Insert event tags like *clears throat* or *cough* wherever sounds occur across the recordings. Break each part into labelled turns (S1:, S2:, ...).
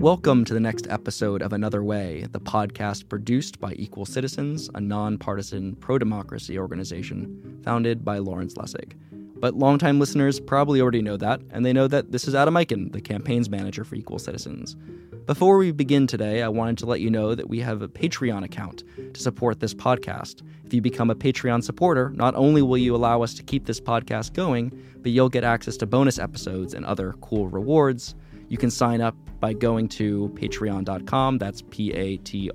S1: Welcome to the next episode of Another Way, the podcast produced by Equal Citizens, a nonpartisan pro democracy organization founded by Lawrence Lessig. But longtime listeners probably already know that, and they know that this is Adam Eichen, the campaigns manager for Equal Citizens. Before we begin today, I wanted to let you know that we have a Patreon account to support this podcast. If you become a Patreon supporter, not only will you allow us to keep this podcast going, but you'll get access to bonus episodes and other cool rewards. You can sign up by going to patreon.com, that's P-A-T-R-E-O-N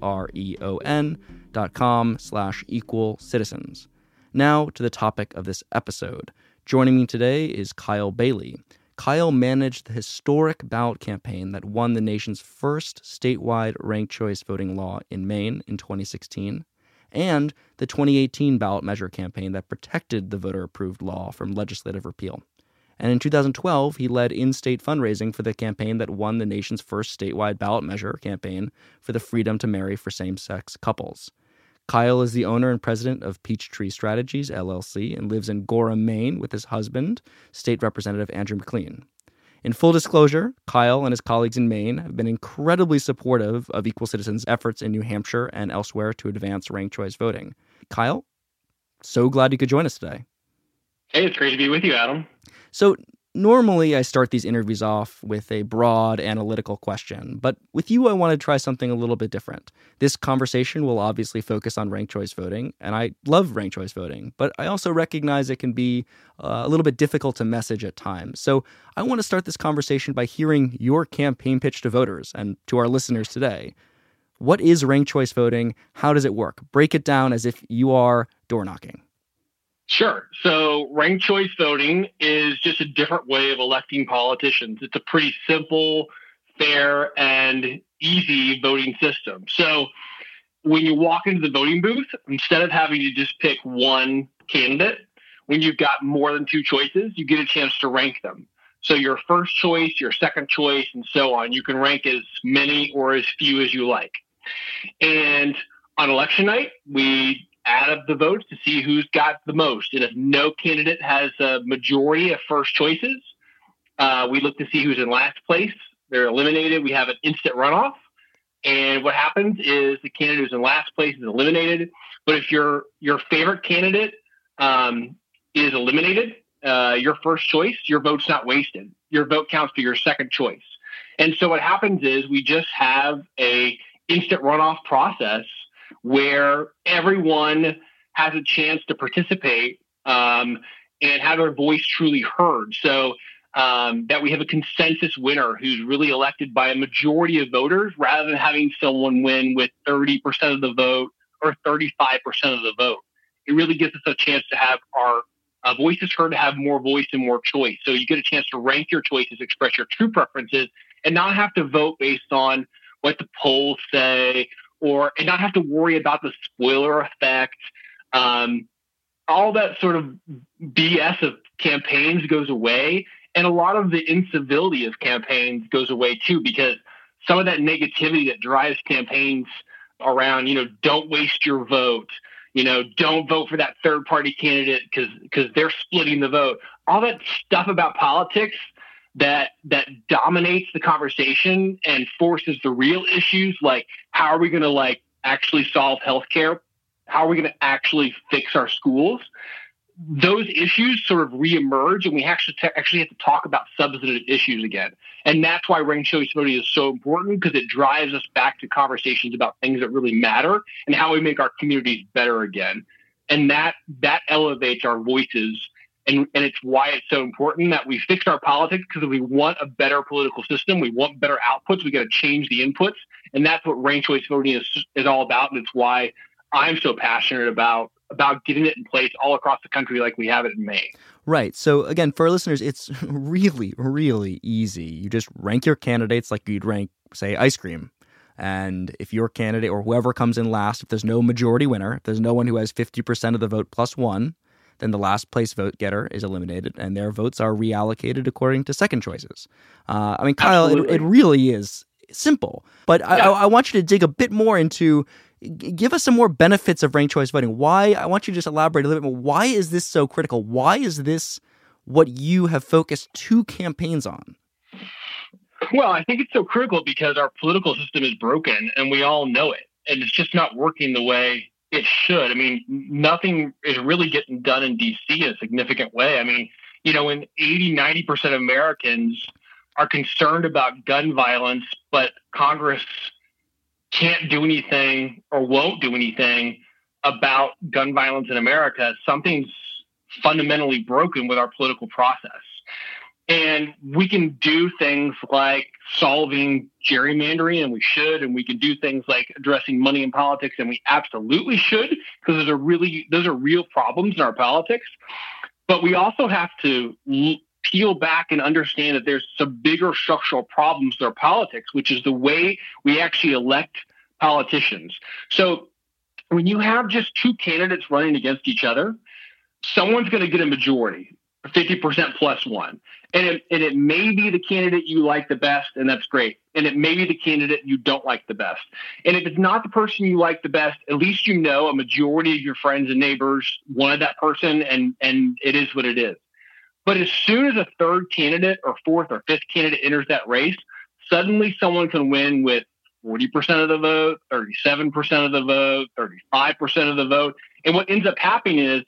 S1: dot com slash equal citizens. Now to the topic of this episode. Joining me today is Kyle Bailey. Kyle managed the historic ballot campaign that won the nation's first statewide ranked choice voting law in Maine in 2016, and the 2018 ballot measure campaign that protected the voter approved law from legislative repeal. And in 2012, he led in state fundraising for the campaign that won the nation's first statewide ballot measure campaign for the freedom to marry for same sex couples. Kyle is the owner and president of Peachtree Strategies, LLC, and lives in Gorham, Maine with his husband, State Representative Andrew McLean. In full disclosure, Kyle and his colleagues in Maine have been incredibly supportive of Equal Citizens' efforts in New Hampshire and elsewhere to advance ranked choice voting. Kyle, so glad you could join us today.
S2: Hey, it's great to be with you, Adam.
S1: So, normally I start these interviews off with a broad analytical question, but with you, I want to try something a little bit different. This conversation will obviously focus on ranked choice voting, and I love ranked choice voting, but I also recognize it can be uh, a little bit difficult to message at times. So, I want to start this conversation by hearing your campaign pitch to voters and to our listeners today. What is ranked choice voting? How does it work? Break it down as if you are door knocking.
S2: Sure. So ranked choice voting is just a different way of electing politicians. It's a pretty simple, fair, and easy voting system. So when you walk into the voting booth, instead of having to just pick one candidate, when you've got more than two choices, you get a chance to rank them. So your first choice, your second choice, and so on, you can rank as many or as few as you like. And on election night, we add up the votes to see who's got the most. And if no candidate has a majority of first choices, uh, we look to see who's in last place. They're eliminated. We have an instant runoff. And what happens is the candidate who's in last place is eliminated. But if your your favorite candidate um, is eliminated, uh, your first choice, your vote's not wasted. Your vote counts for your second choice. And so what happens is we just have a instant runoff process where everyone has a chance to participate um, and have their voice truly heard. So um, that we have a consensus winner who's really elected by a majority of voters rather than having someone win with 30% of the vote or 35% of the vote. It really gives us a chance to have our uh, voices heard to have more voice and more choice. So you get a chance to rank your choices, express your true preferences, and not have to vote based on what the polls say or and not have to worry about the spoiler effect. Um, all that sort of BS of campaigns goes away, and a lot of the incivility of campaigns goes away too, because some of that negativity that drives campaigns around, you know, don't waste your vote, you know, don't vote for that third party candidate because because they're splitting the vote. All that stuff about politics that that dominates the conversation and forces the real issues like how are we going to like actually solve healthcare? How are we going to actually fix our schools? Those issues sort of reemerge and we actually actually have to talk about substantive issues again. And that's why ranked choice voting is so important because it drives us back to conversations about things that really matter and how we make our communities better again. And that that elevates our voices and, and it's why it's so important that we fix our politics because we want a better political system. We want better outputs. We got to change the inputs. And that's what ranked choice voting is, is all about. And it's why I'm so passionate about about getting it in place all across the country like we have it in Maine.
S1: Right. So again, for listeners, it's *laughs* really, really easy. You just rank your candidates like you'd rank, say, ice cream. And if your candidate or whoever comes in last, if there's no majority winner, if there's no one who has 50% of the vote plus one, then the last place vote getter is eliminated and their votes are reallocated according to second choices. Uh, I mean, Kyle, it, it, really is simple, but yeah. I, I, want you to dig a bit more into. Give us some more benefits of ranked choice voting. Why? I want you to just elaborate a little bit more. Why is this so critical? Why is this what you have focused two campaigns on?
S2: Well, I think it's so critical because our political system is broken and we all know it. And it's just not working the way it should. I mean, nothing is really getting done in DC in a significant way. I mean, you know, when 80, 90% of Americans are concerned about gun violence, but Congress can't do anything or won't do anything about gun violence in America, something's fundamentally broken with our political process. And we can do things like solving gerrymandering, and we should, and we can do things like addressing money in politics, and we absolutely should, because those are really those are real problems in our politics. But we also have to peel back and understand that there's some bigger structural problems in our politics, which is the way we actually elect politicians. So when you have just two candidates running against each other, someone's going to get a majority, 50% plus one. And it, and it may be the candidate you like the best, and that's great. And it may be the candidate you don't like the best. And if it's not the person you like the best, at least you know a majority of your friends and neighbors wanted that person, and, and it is what it is. But as soon as a third candidate or fourth or fifth candidate enters that race, suddenly someone can win with 40% of the vote, 37% of the vote, 35% of the vote. And what ends up happening is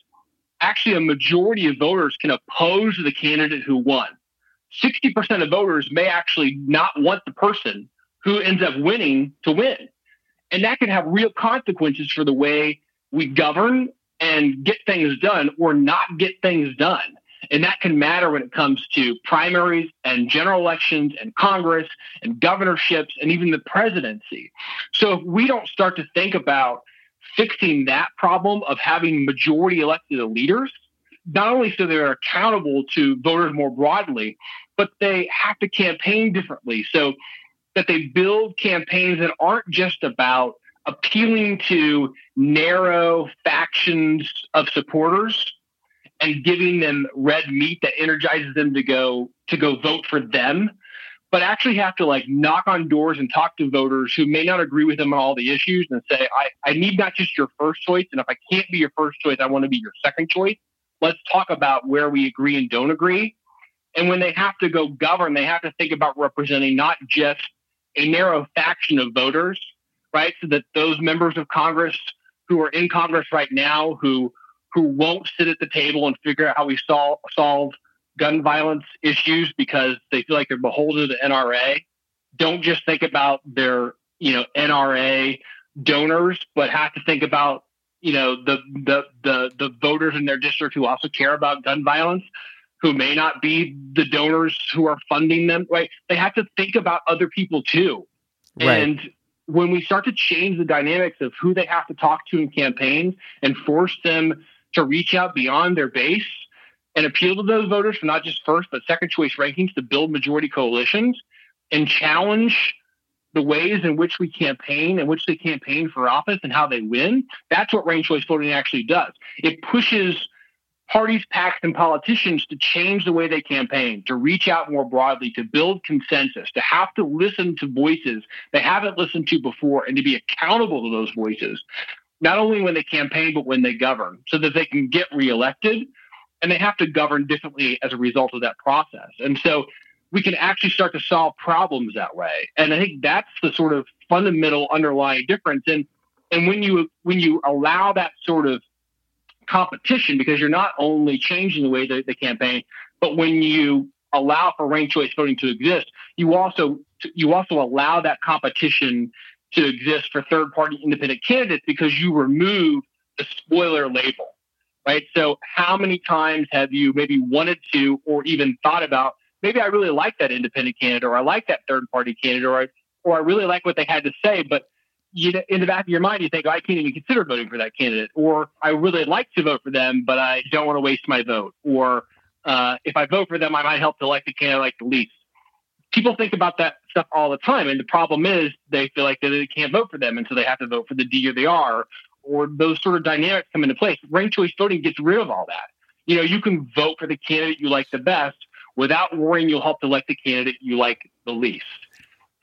S2: actually a majority of voters can oppose the candidate who won. 60% of voters may actually not want the person who ends up winning to win. And that can have real consequences for the way we govern and get things done or not get things done. And that can matter when it comes to primaries and general elections and Congress and governorships and even the presidency. So if we don't start to think about fixing that problem of having majority elected leaders, not only so they're accountable to voters more broadly, but they have to campaign differently. So that they build campaigns that aren't just about appealing to narrow factions of supporters and giving them red meat that energizes them to go to go vote for them but actually have to like knock on doors and talk to voters who may not agree with them on all the issues and say I, I need not just your first choice and if i can't be your first choice i want to be your second choice. Let's talk about where we agree and don't agree. And when they have to go govern they have to think about representing not just a narrow faction of voters right so that those members of congress who are in congress right now who who won't sit at the table and figure out how we solve solve gun violence issues because they feel like they're beholden to the NRA. Don't just think about their you know NRA donors, but have to think about you know the the the the voters in their district who also care about gun violence who may not be the donors who are funding them right they have to think about other people too right. and when we start to change the dynamics of who they have to talk to in campaigns and force them to reach out beyond their base and appeal to those voters for not just first but second choice rankings to build majority coalitions and challenge the ways in which we campaign and which they campaign for office and how they win. That's what ranked choice voting actually does. It pushes parties, PACs, and politicians to change the way they campaign, to reach out more broadly, to build consensus, to have to listen to voices they haven't listened to before, and to be accountable to those voices not only when they campaign, but when they govern, so that they can get reelected. And they have to govern differently as a result of that process. And so we can actually start to solve problems that way. And I think that's the sort of fundamental underlying difference. And and when you when you allow that sort of competition, because you're not only changing the way that they campaign, but when you allow for ranked choice voting to exist, you also you also allow that competition to exist for third party independent candidates because you remove the spoiler label, right? So, how many times have you maybe wanted to or even thought about maybe I really like that independent candidate or I like that third party candidate or I, or I really like what they had to say, but you know, in the back of your mind, you think, oh, I can't even consider voting for that candidate, or I really like to vote for them, but I don't want to waste my vote, or uh, if I vote for them, I might help to elect the candidate I like the least people think about that stuff all the time. And the problem is they feel like they can't vote for them. And so they have to vote for the D or the R or those sort of dynamics come into place. Ranked choice voting gets rid of all that. You know, you can vote for the candidate you like the best without worrying you'll help to elect the candidate you like the least.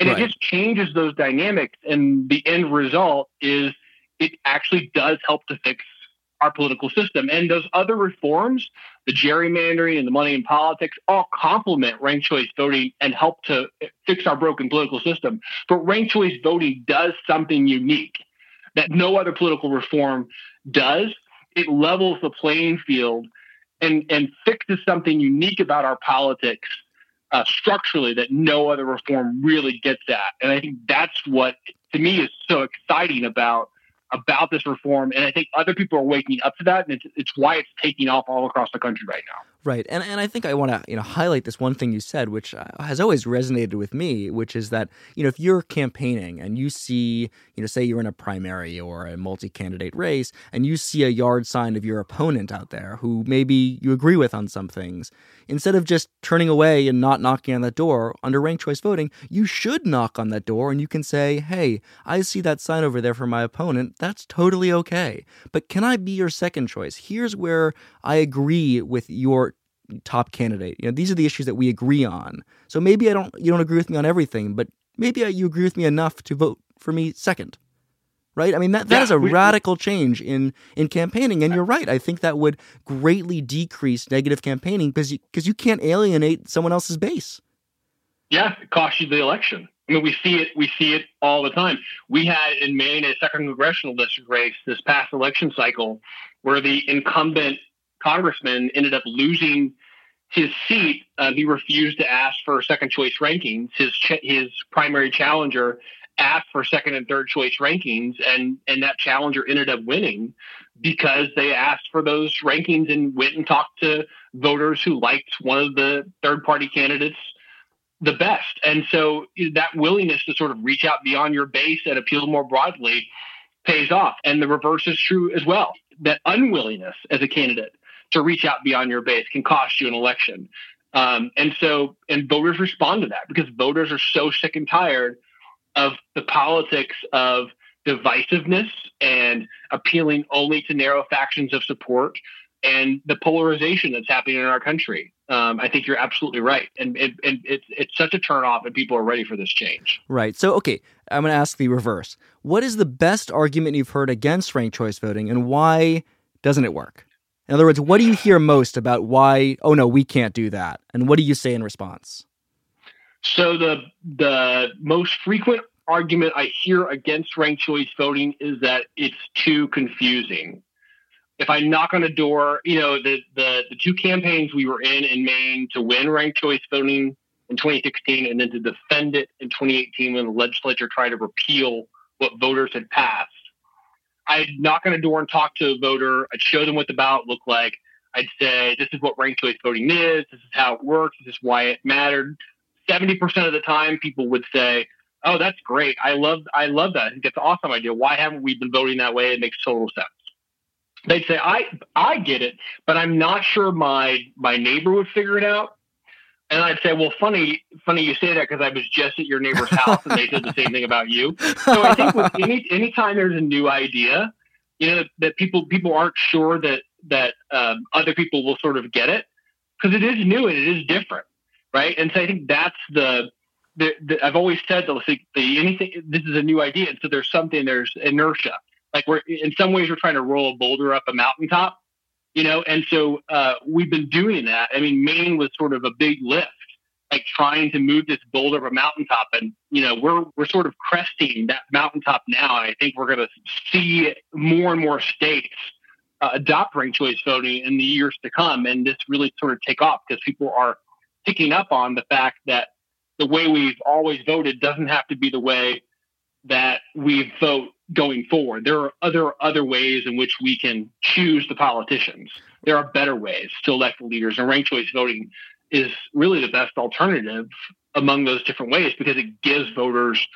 S2: And right. it just changes those dynamics. And the end result is it actually does help to fix our political system. And those other reforms, the gerrymandering and the money in politics, all complement ranked choice voting and help to fix our broken political system. But ranked choice voting does something unique that no other political reform does. It levels the playing field and, and fixes something unique about our politics uh, structurally that no other reform really gets at. And I think that's what, to me, is so exciting about about this reform, and I think other people are waking up to that, and it's, it's why it's taking off all across the country right now.
S1: Right, and and I think I want to you know highlight this one thing you said, which uh, has always resonated with me, which is that you know if you're campaigning and you see you know say you're in a primary or a multi-candidate race and you see a yard sign of your opponent out there who maybe you agree with on some things, instead of just turning away and not knocking on that door under ranked choice voting, you should knock on that door and you can say, hey, I see that sign over there for my opponent. That's totally okay, but can I be your second choice? Here's where I agree with your top candidate. You know, these are the issues that we agree on. So maybe I don't you don't agree with me on everything, but maybe you agree with me enough to vote for me second. Right? I mean that that yeah, is a we, radical change in in campaigning and you're right. I think that would greatly decrease negative campaigning because you, because you can't alienate someone else's base.
S2: Yeah, it costs you the election. I mean, we see it. We see it all the time. We had in Maine a second congressional district race this past election cycle, where the incumbent congressman ended up losing his seat. Uh, he refused to ask for second choice rankings. His ch- his primary challenger asked for second and third choice rankings, and and that challenger ended up winning because they asked for those rankings and went and talked to voters who liked one of the third party candidates the best. And so that willingness to sort of reach out beyond your base and appeal more broadly pays off. And the reverse is true as well. That unwillingness as a candidate to reach out beyond your base can cost you an election. Um, and so, and voters respond to that because voters are so sick and tired of the politics of divisiveness and appealing only to narrow factions of support and the polarization that's happening in our country. Um, I think you're absolutely right, and, and, and it's it's such a turnoff, and people are ready for this change.
S1: Right. So, okay, I'm going to ask the reverse. What is the best argument you've heard against ranked choice voting, and why doesn't it work? In other words, what do you hear most about why? Oh no, we can't do that, and what do you say in response?
S2: So the the most frequent argument I hear against ranked choice voting is that it's too confusing if I knock on a door, you know, the, the, the two campaigns we were in in Maine to win ranked choice voting in 2016 and then to defend it in 2018 when the legislature tried to repeal what voters had passed. I'd knock on a door and talk to a voter. I'd show them what the ballot looked like. I'd say, this is what ranked choice voting is. This is how it works. This is why it mattered. 70% of the time, people would say, oh, that's great. I love, I love that. I think it's an awesome idea. Why haven't we been voting that way? It makes total sense they'd say, I I get it, but I'm not sure my my neighbor would figure it out. And I'd say, well, funny, funny you say that because I was just at your neighbor's *laughs* house and they said the same thing about you. So I think with any anytime there's a new idea, you know, that people people aren't sure that that um, other people will sort of get it because it is new and it is different, right? And so I think that's the the, the, I've always said that the, the anything this is a new idea, and so there's something there's inertia, like we're in some ways we're trying to roll a boulder up a mountaintop, you know, and so uh, we've been doing that. I mean, Maine was sort of a big lift, like trying to move this boulder up a mountaintop, and you know, we're we're sort of cresting that mountaintop now, and I think we're going to see more and more states uh, adopt ranked choice voting in the years to come, and this really sort of take off because people are picking up on the fact that the way we've always voted doesn't have to be the way that we vote going forward. There are other other ways in which we can choose the politicians. There are better ways to elect the leaders, and ranked choice voting is really the best alternative among those different ways because it gives voters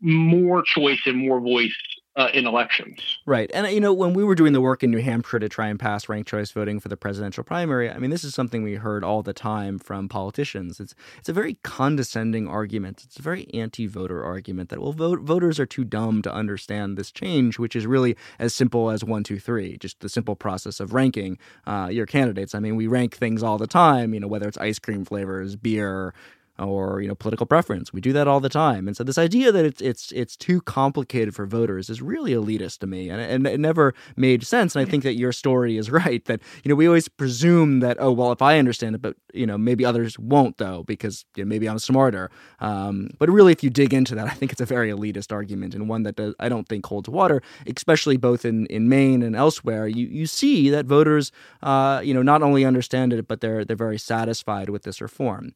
S2: more choice and more voice uh, in elections.
S1: Right. And, you know, when we were doing the work in New Hampshire to try and pass ranked choice voting for the presidential primary, I mean, this is something we heard all the time from politicians. It's, it's a very condescending argument. It's a very anti voter argument that, well, vote, voters are too dumb to understand this change, which is really as simple as one, two, three, just the simple process of ranking uh, your candidates. I mean, we rank things all the time, you know, whether it's ice cream flavors, beer, or you know political preference. We do that all the time, and so this idea that it's it's it's too complicated for voters is really elitist to me, and, and it never made sense. And I think that your story is *laughs* right that you know we always presume that oh well if I understand it, but you know maybe others won't though because you know, maybe I'm smarter. Um, but really, if you dig into that, I think it's a very elitist argument and one that does, I don't think holds water, especially both in, in Maine and elsewhere. You you see that voters uh, you know not only understand it, but they're they're very satisfied with this reform.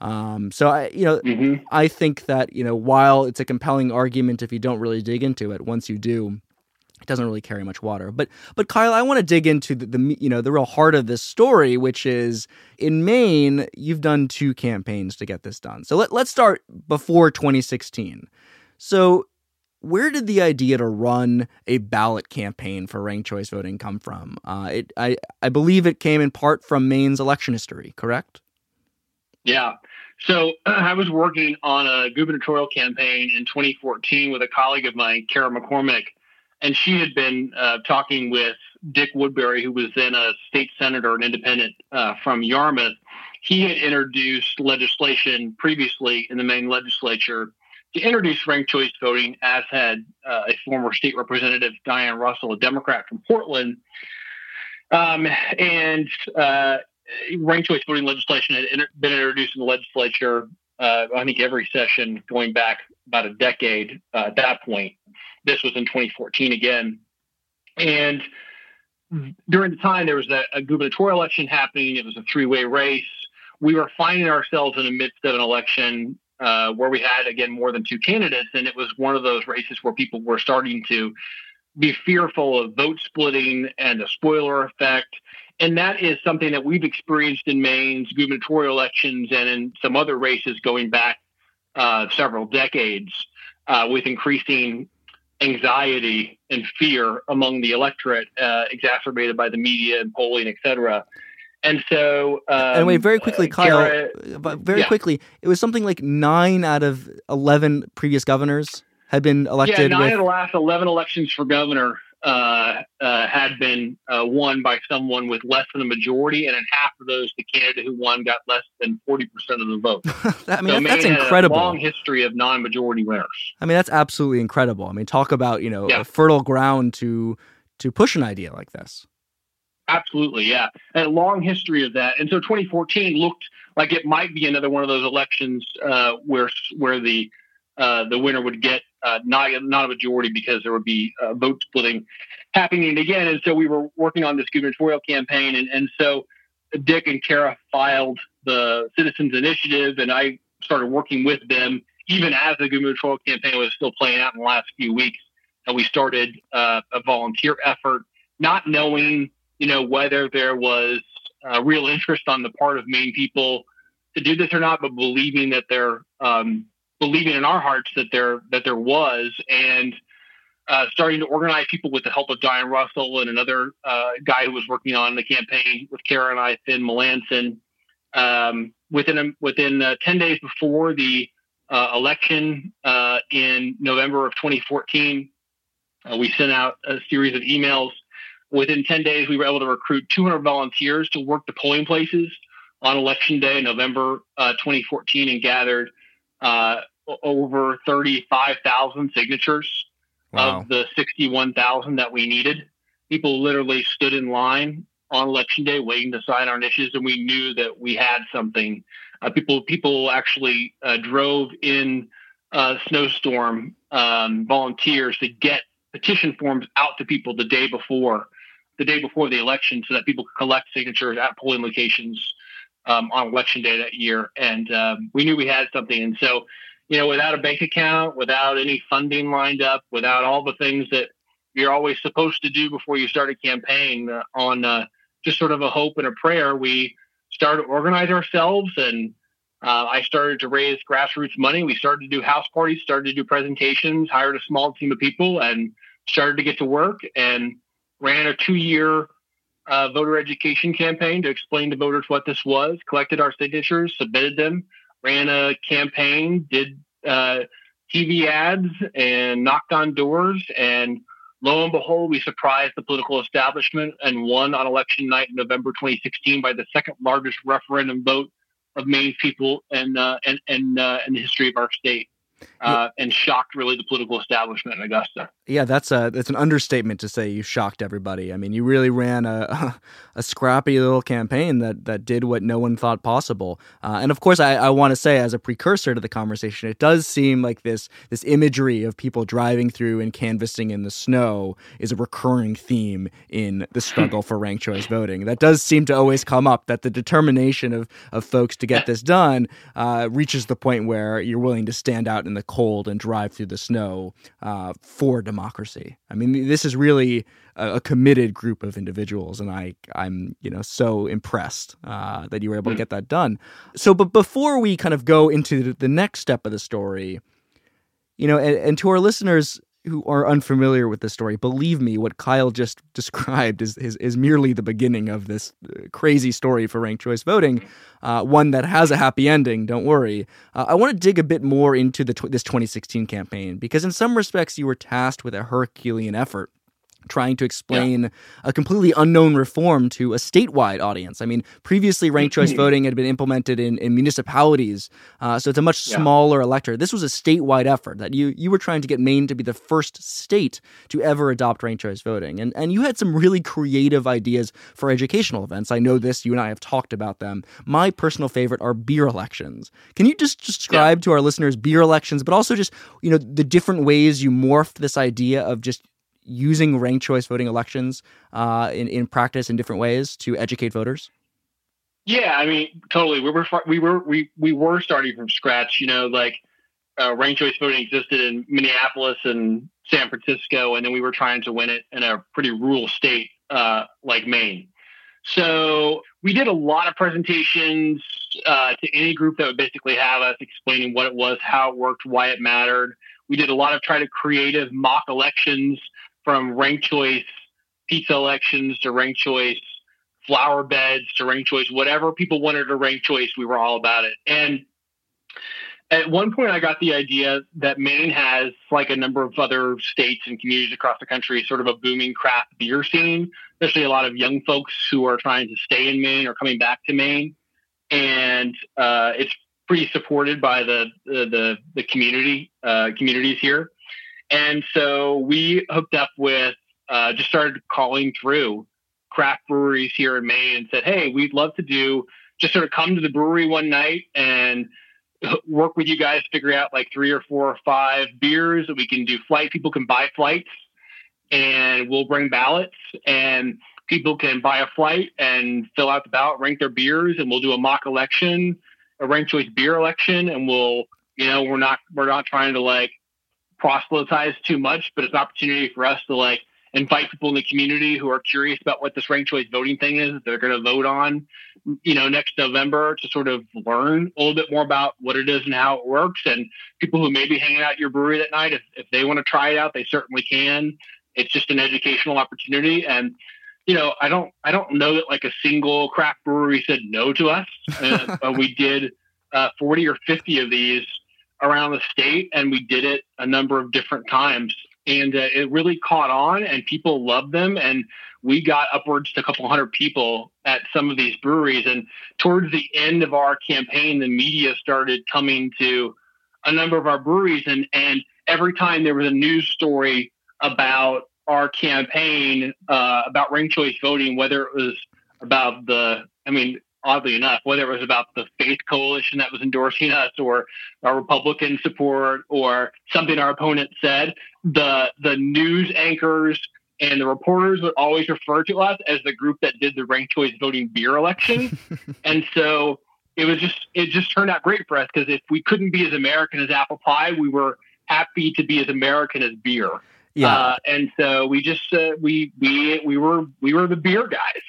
S1: Um, so I, you know, mm-hmm. I think that you know, while it's a compelling argument, if you don't really dig into it, once you do, it doesn't really carry much water. But but Kyle, I want to dig into the, the, you know the real heart of this story, which is in Maine, you've done two campaigns to get this done. So let let's start before 2016. So where did the idea to run a ballot campaign for ranked choice voting come from? Uh, it, I I believe it came in part from Maine's election history, correct?
S2: Yeah. So *clears throat* I was working on a gubernatorial campaign in 2014 with a colleague of mine, Cara McCormick, and she had been uh, talking with Dick Woodbury, who was then a state senator, an independent uh, from Yarmouth. He had introduced legislation previously in the Maine legislature to introduce ranked choice voting, as had uh, a former state representative, Diane Russell, a Democrat from Portland. Um, and uh, ranked choice voting legislation had inter- been introduced in the legislature, uh, I think every session going back about a decade uh, at that point. This was in 2014 again. And during the time, there was a, a gubernatorial election happening. It was a three way race. We were finding ourselves in the midst of an election uh, where we had, again, more than two candidates. And it was one of those races where people were starting to be fearful of vote splitting and a spoiler effect and that is something that we've experienced in Maine's gubernatorial elections and in some other races going back uh, several decades uh, with increasing anxiety and fear among the electorate, uh, exacerbated by the media and polling, et cetera. And so, um,
S1: and wait, very quickly, uh, Kyle, Kara, but very yeah. quickly, it was something like nine out of 11 previous governors had been elected.
S2: Yeah, nine
S1: with...
S2: of the last 11 elections for governor uh, uh, had been uh, won by someone with less than a majority, and in half of those, the candidate who won got less than forty percent of the vote. *laughs*
S1: I mean, so that's, that's incredible.
S2: long history of non-majority winners.
S1: I mean, that's absolutely incredible. I mean, talk about you know yeah. a fertile ground to to push an idea like this.
S2: Absolutely, yeah, and a long history of that. And so, 2014 looked like it might be another one of those elections uh, where where the uh, the winner would get uh, not not a majority because there would be uh, vote splitting happening again. And so we were working on this gubernatorial campaign, and and so Dick and Cara filed the Citizens Initiative, and I started working with them even as the gubernatorial campaign was still playing out in the last few weeks. And we started uh, a volunteer effort, not knowing you know whether there was real interest on the part of Maine people to do this or not, but believing that there um, believing in our hearts that there that there was, and uh, starting to organize people with the help of Diane Russell and another uh, guy who was working on the campaign with Cara and I, Finn Melanson. Um, within a, within uh, ten days before the uh, election uh, in November of 2014, uh, we sent out a series of emails. Within 10 days, we were able to recruit 200 volunteers to work the polling places on election day, November 2014, and gathered uh, over 35,000 signatures wow. of the 61,000 that we needed. People literally stood in line on election day waiting to sign our initiatives, and we knew that we had something. Uh, people people actually uh, drove in uh, snowstorm um, volunteers to get petition forms out to people the day before the day before the election so that people could collect signatures at polling locations um, on election day that year, and um, we knew we had something. And so, you know, without a bank account, without any funding lined up, without all the things that you're always supposed to do before you start a campaign, uh, on uh, just sort of a hope and a prayer, we started to organize ourselves and. Uh, I started to raise grassroots money. We started to do house parties, started to do presentations, hired a small team of people, and started to get to work and ran a two year uh, voter education campaign to explain to voters what this was, collected our signatures, submitted them, ran a campaign, did uh, TV ads, and knocked on doors. And lo and behold, we surprised the political establishment and won on election night in November 2016 by the second largest referendum vote of Maine people and uh, and and uh, in the history of our state uh, and shocked really the political establishment in Augusta.
S1: Yeah, that's a that's an understatement to say you shocked everybody. I mean, you really ran a *laughs* a scrappy little campaign that that did what no one thought possible. Uh, and of course, I, I want to say as a precursor to the conversation, it does seem like this this imagery of people driving through and canvassing in the snow is a recurring theme in the *laughs* struggle for ranked choice voting. That does seem to always come up. That the determination of of folks to get this done uh, reaches the point where you're willing to stand out in the cold and drive through the snow uh, for democracy. I mean, this is really a, a, committed group of individuals, and I I'm you know so impressed uh, that you were able to hmm. get that done. So, but before we kind of go into the next step of the story, you know, and, and to our listeners, who are unfamiliar with the story, believe me, what Kyle just *laughs* described is is, is merely the beginning of this uh, crazy story for ranked choice voting, uh, one that has a happy ending. Don't worry. Uh, I want to dig a bit more into the this 2016 campaign because, in some respects, you were tasked with a Herculean effort trying to explain yeah. a completely unknown reform to a statewide audience. I mean, previously ranked choice mm-hmm. voting had been implemented in, in municipalities, uh, so it's a much yeah. smaller electorate. This was a statewide effort that you you were trying to get Maine to be the first state to ever adopt ranked choice voting, and and you had some really creative ideas for educational events. I know this. You and I have talked about them. My personal favorite are beer elections. Can you just describe yeah. to our listeners beer elections, but also just you know the different ways you morphed this idea of just using ranked choice voting elections uh, in in practice in different ways to educate voters?
S2: Yeah, I mean, totally. We were we were we we were starting from scratch. You know, like uh, ranked choice voting existed in Minneapolis and San Francisco, and then we were trying to win it in a pretty rural state uh, like Maine. So we did a lot of presentations uh, to any group that would basically have us explaining what it was, how it worked, why it mattered. We did a lot of try to creative mock elections from ranked choice pizza elections to ranked choice flower beds to ranked choice, whatever people wanted to rank choice, we were all about it. And at one point, I got the idea that Maine has, like a number of other states and communities across the country, sort of a booming craft beer scene, especially a lot of young folks who are trying to stay in Maine or coming back to Maine. And uh, it's pretty supported by the the the, the community uh, communities here. And so we hooked up with, uh, just started calling through craft breweries here in Maine and said, hey, we'd love to do, just sort of come to the brewery one night and work with you guys figure out like three or four or five beers that we can do flight. People can buy flights and we'll bring ballots and people can buy a flight and fill out the ballot, rank their beers, and we'll do a mock election, a ranked choice beer election, and we'll, you know, we're not we're not trying to like proselytize too much, but it's an opportunity for us to like invite people in the community who are curious about what this ranked choice voting thing is that they're going to vote on, you know, next November to sort of learn a little bit more about what it is and how it works. And people who may be hanging out at your brewery that night, if, if they want to try it out, they certainly can. It's just an educational opportunity. And, you know, I don't, I don't know that like a single craft brewery said no to us. *laughs* uh, we did uh, 40 or 50 of these around the state, and we did it a number of different times. And uh, it really caught on, and people loved them. And we got upwards to a couple hundred people at some of these breweries. And towards the end of our campaign, the media started coming to a number of our breweries, and and every time there was a news story about our campaign uh, about ranked choice voting, whether it was about the, I mean, oddly enough, whether it was about the faith coalition that was endorsing us or our Republican support or something our opponent said, the the news anchors and the reporters would always refer to us as the group that did the ranked choice voting beer election. *laughs* and so it was just it just turned out great for us because if we couldn't be as American as apple pie, we were happy to be as American as beer. Yeah. Uh, and so we just uh, we we we were we were the beer guys.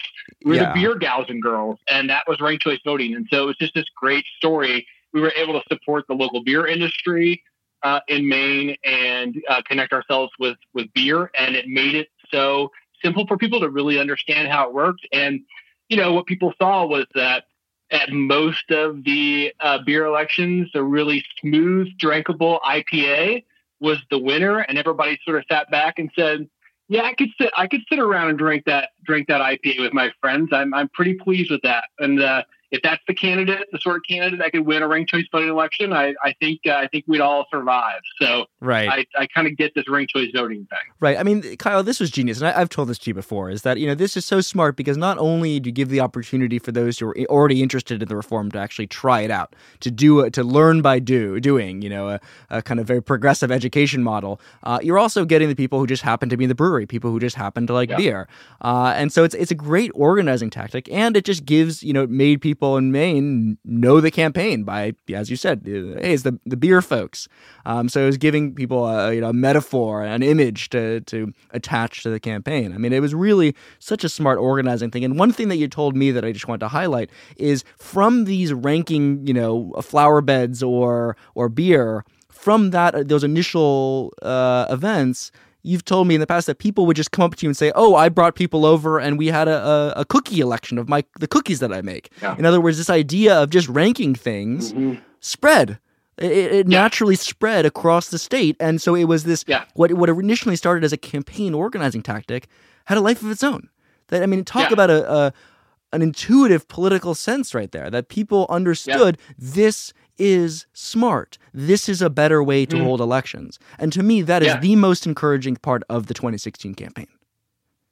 S2: We were yeah. the beer gals and girls, and that was ranked choice voting. And so it was just this great story. We were able to support the local beer industry uh, in Maine and uh, connect ourselves with with beer, and it made it so simple for people to really understand how it worked. And you know what people saw was that at most of the uh, beer elections, a really smooth, drinkable IPA was the winner, and everybody sort of sat back and said, "Yeah, I could sit. I could sit around and drink that drink that IPA with my friends. I'm I'm pretty pleased with that." And uh, if that's the candidate, the sort of candidate that could win a ranked choice voting election, I, I think uh, I think we'd all survive. So
S1: right,
S2: I, I kind of get this ranked choice voting thing.
S1: Right. I mean, Kyle, this was genius, and I, have told this to you before. Is that you know this is so smart because not only do you give the opportunity for those who are already interested in the reform to actually try it out, to do to learn by do doing, you know, a, a kind of very progressive education model. Uh, you're also getting the people who just happen to be in the brewery, people who just happen to like yeah. beer, uh, and so it's it's a great organizing tactic, and it just gives you know made people in Maine know the campaign by, as you said, hey, it's the the beer folks. Um, so it was giving people a you know a metaphor, an image to to attach to the campaign. I mean, it was really such a smart organizing thing. And one thing that you told me that I just want to highlight is from these ranking, you know, flower beds or or beer. From that, those initial uh, events, you've told me in the past that people would just come up to you and say, "Oh, I brought people over and we had a, a, a cookie election of my the cookies that I make." Yeah. In other words, this idea of just ranking things mm-hmm. spread. It, it yeah. naturally spread across the state, and so it was this
S2: yeah.
S1: what what initially started as a campaign organizing tactic had a life of its own. That I mean, talk about a, a an intuitive political sense right there. That people understood this is smart. This is a better way to mm. hold elections. And to me, that is yeah. the most encouraging part of the 2016 campaign.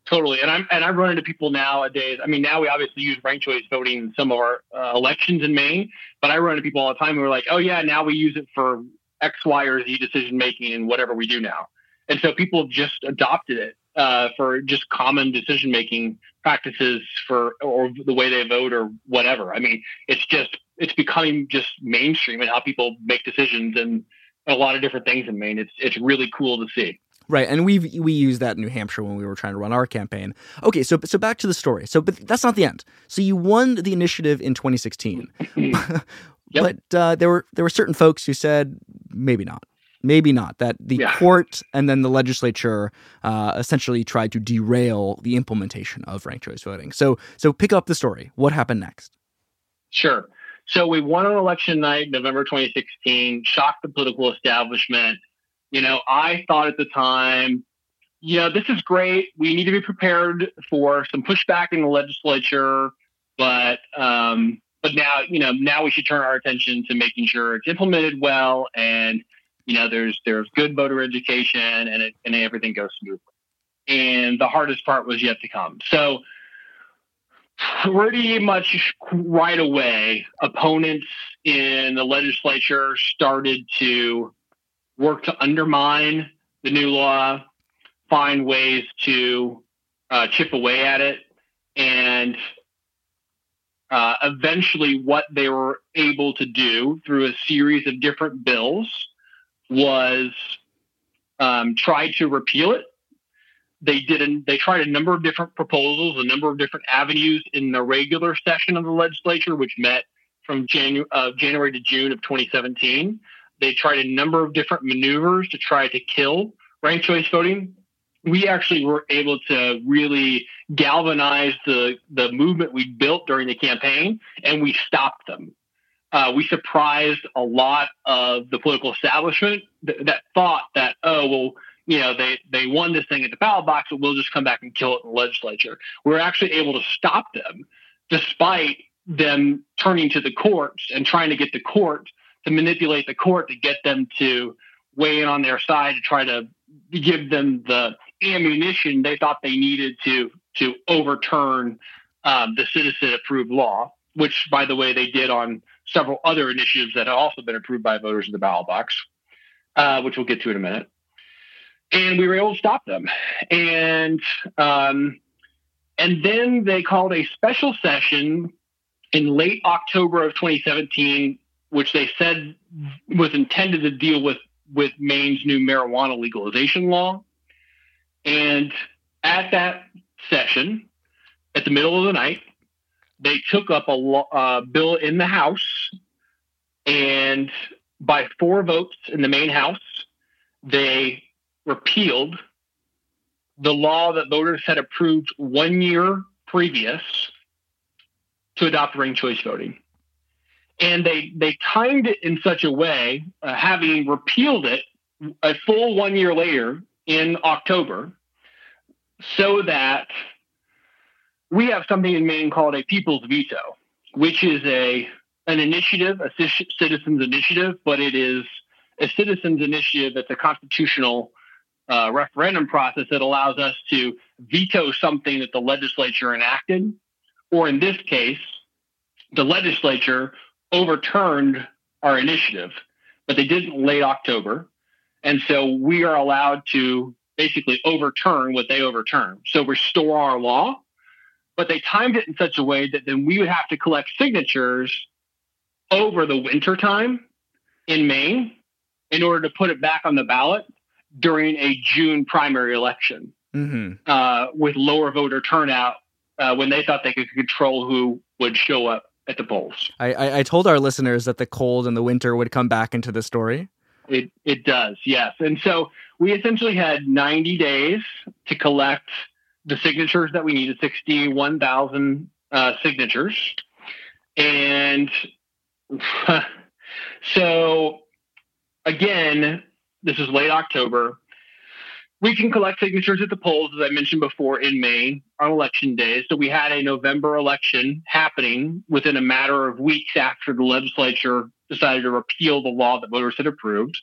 S2: Totally, and I'm and I run into people nowadays. I mean, now we obviously use ranked choice voting in some of our uh, elections in Maine, but I run into people all the time who are like, "Oh yeah, now we use it for X, Y, or Z decision making and whatever we do now." And so people just adopted it uh, for just common decision making practices for or the way they vote or whatever. I mean, it's just it's becoming just mainstream and how people make decisions and a lot of different things in Maine. It's it's really cool to see.
S1: Right, and we we used that in New Hampshire when we were trying to run our campaign. Okay, so so back to the story. So, but that's not the end. So you won the initiative in 2016, yep. *laughs* *laughs* but uh, there were there were certain folks who said maybe not, maybe not. That the yeah. court and then the legislature uh, essentially tried to derail the implementation of ranked choice voting. So so pick up the story. What happened next?
S2: Sure. So we won on election night, November 2016, shocked the political establishment. You know, I thought at the time, you know, this is great. We need to be prepared for some pushback in the legislature, but um, but now, you know, now we should turn our attention to making sure it's implemented well and you know there's there's good voter education and it, and everything goes smoothly. And the hardest part was yet to come. So pretty much right away, opponents in the legislature started to work to undermine the new law, find ways to uh, chip away at it, and uh, eventually, what they were able to do through a series of different bills was um, try to repeal it they did a, they tried a number of different proposals, a number of different avenues in the regular session of the legislature, which met from Janu- uh, January to June of 2017. They tried a number of different maneuvers to try to kill ranked choice voting. We actually were able to really galvanize the the movement we built during the campaign, and we stopped them. Uh, we surprised a lot of the political establishment th- that thought that, oh, well, you know, they, they won this thing at the ballot box, but we'll just come back and kill it in the legislature. We are actually able to stop them despite them turning to the courts and trying to get the court to manipulate the court to get them to weigh in on their side to try to give them the ammunition they thought they needed to to overturn um, the citizen approved law, which by the way they did on several other initiatives that have also been approved by voters in the ballot box, uh, which we'll get to in a minute and we were able to stop them. And um, and then they called a special session in late October of 2017, which they said was intended to deal with with Maine's new marijuana legalization law. And at that session, at the middle of the night, they took up a uh, bill in the House, and by four votes in the Maine House, they repealed the law that voters had approved one year previous to adopt ranked choice voting. And they, they timed it in such a way, uh, having repealed it a full one year later in October, so that we have something in Maine called a people's veto. which is a an initiative, a citizens initiative, but it is a citizens initiative that's a constitutional uh, referendum process that allows us to veto something that the legislature enacted, or in this case, the legislature overturned our initiative, but they did it in late October. And so we are allowed to basically overturn what they overturned. So restore our law, but they timed it in such a way that then we would have to collect signatures over the winter time in Maine in order to put it back on the ballot during a June primary election mm-hmm. uh, with lower voter turnout uh, when they thought they could control who would show up at the polls.
S1: I, I, I told our listeners that the cold and the winter would come back into the story.
S2: It it does, yes. And so we essentially had 90 days to collect the signatures that we needed, 61,000 uh, signatures. And *laughs* so again, this is late October. We can collect signatures at the polls, as I mentioned before, in May on election day. So we had a November election happening within a matter of weeks after the legislature decided to repeal the law that voters had approved.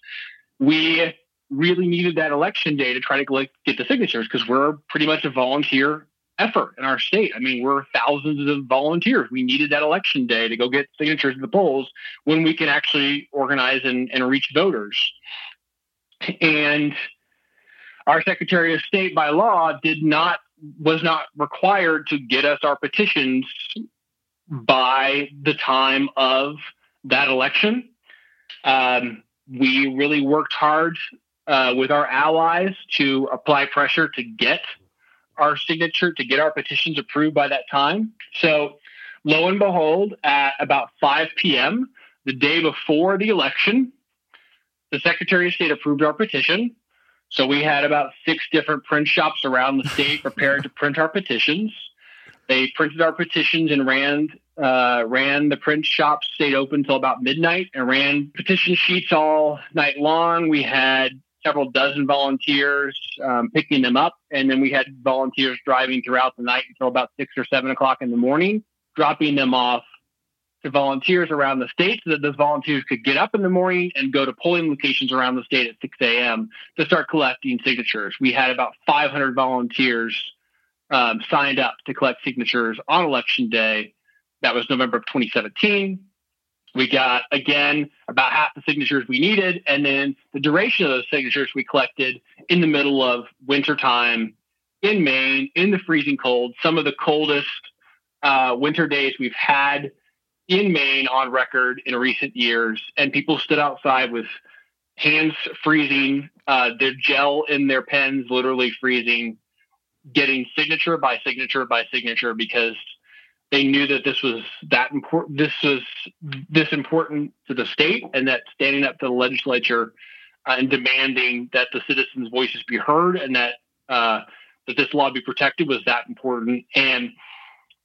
S2: We really needed that election day to try to collect, get the signatures because we're pretty much a volunteer effort in our state. I mean, we're thousands of volunteers. We needed that election day to go get signatures at the polls when we can actually organize and, and reach voters. And our Secretary of State by law did not was not required to get us our petitions by the time of that election. Um, we really worked hard uh, with our allies to apply pressure to get our signature, to get our petitions approved by that time. So, lo and behold, at about 5 p.m., the day before the election, the Secretary of State approved our petition. So we had about six different print shops around the state *laughs* prepared to print our petitions. They printed our petitions and ran uh, ran the print shops stayed open until about midnight and ran petition sheets all night long. We had several dozen volunteers um, picking them up, and then we had volunteers driving throughout the night until about six or seven o'clock in the morning, dropping them off to volunteers around the state so that those volunteers could get up in the morning and go to polling locations around the state at 6 a.m. to start collecting signatures. We had about 500 volunteers um, signed up to collect signatures on election day. That was November of 2017. We got, again, about half the signatures we needed. And then the duration of those signatures we collected in the middle of wintertime in Maine, in the freezing cold, some of the coldest uh, winter days we've had in Maine on record in recent years, and people stood outside with hands freezing, uh, their gel in their pens literally freezing, getting signature by signature by signature because they knew that this was that important. This was this important to the state, and that standing up to the legislature uh, and demanding that the citizens' voices be heard and that uh, that this law be protected was that important. And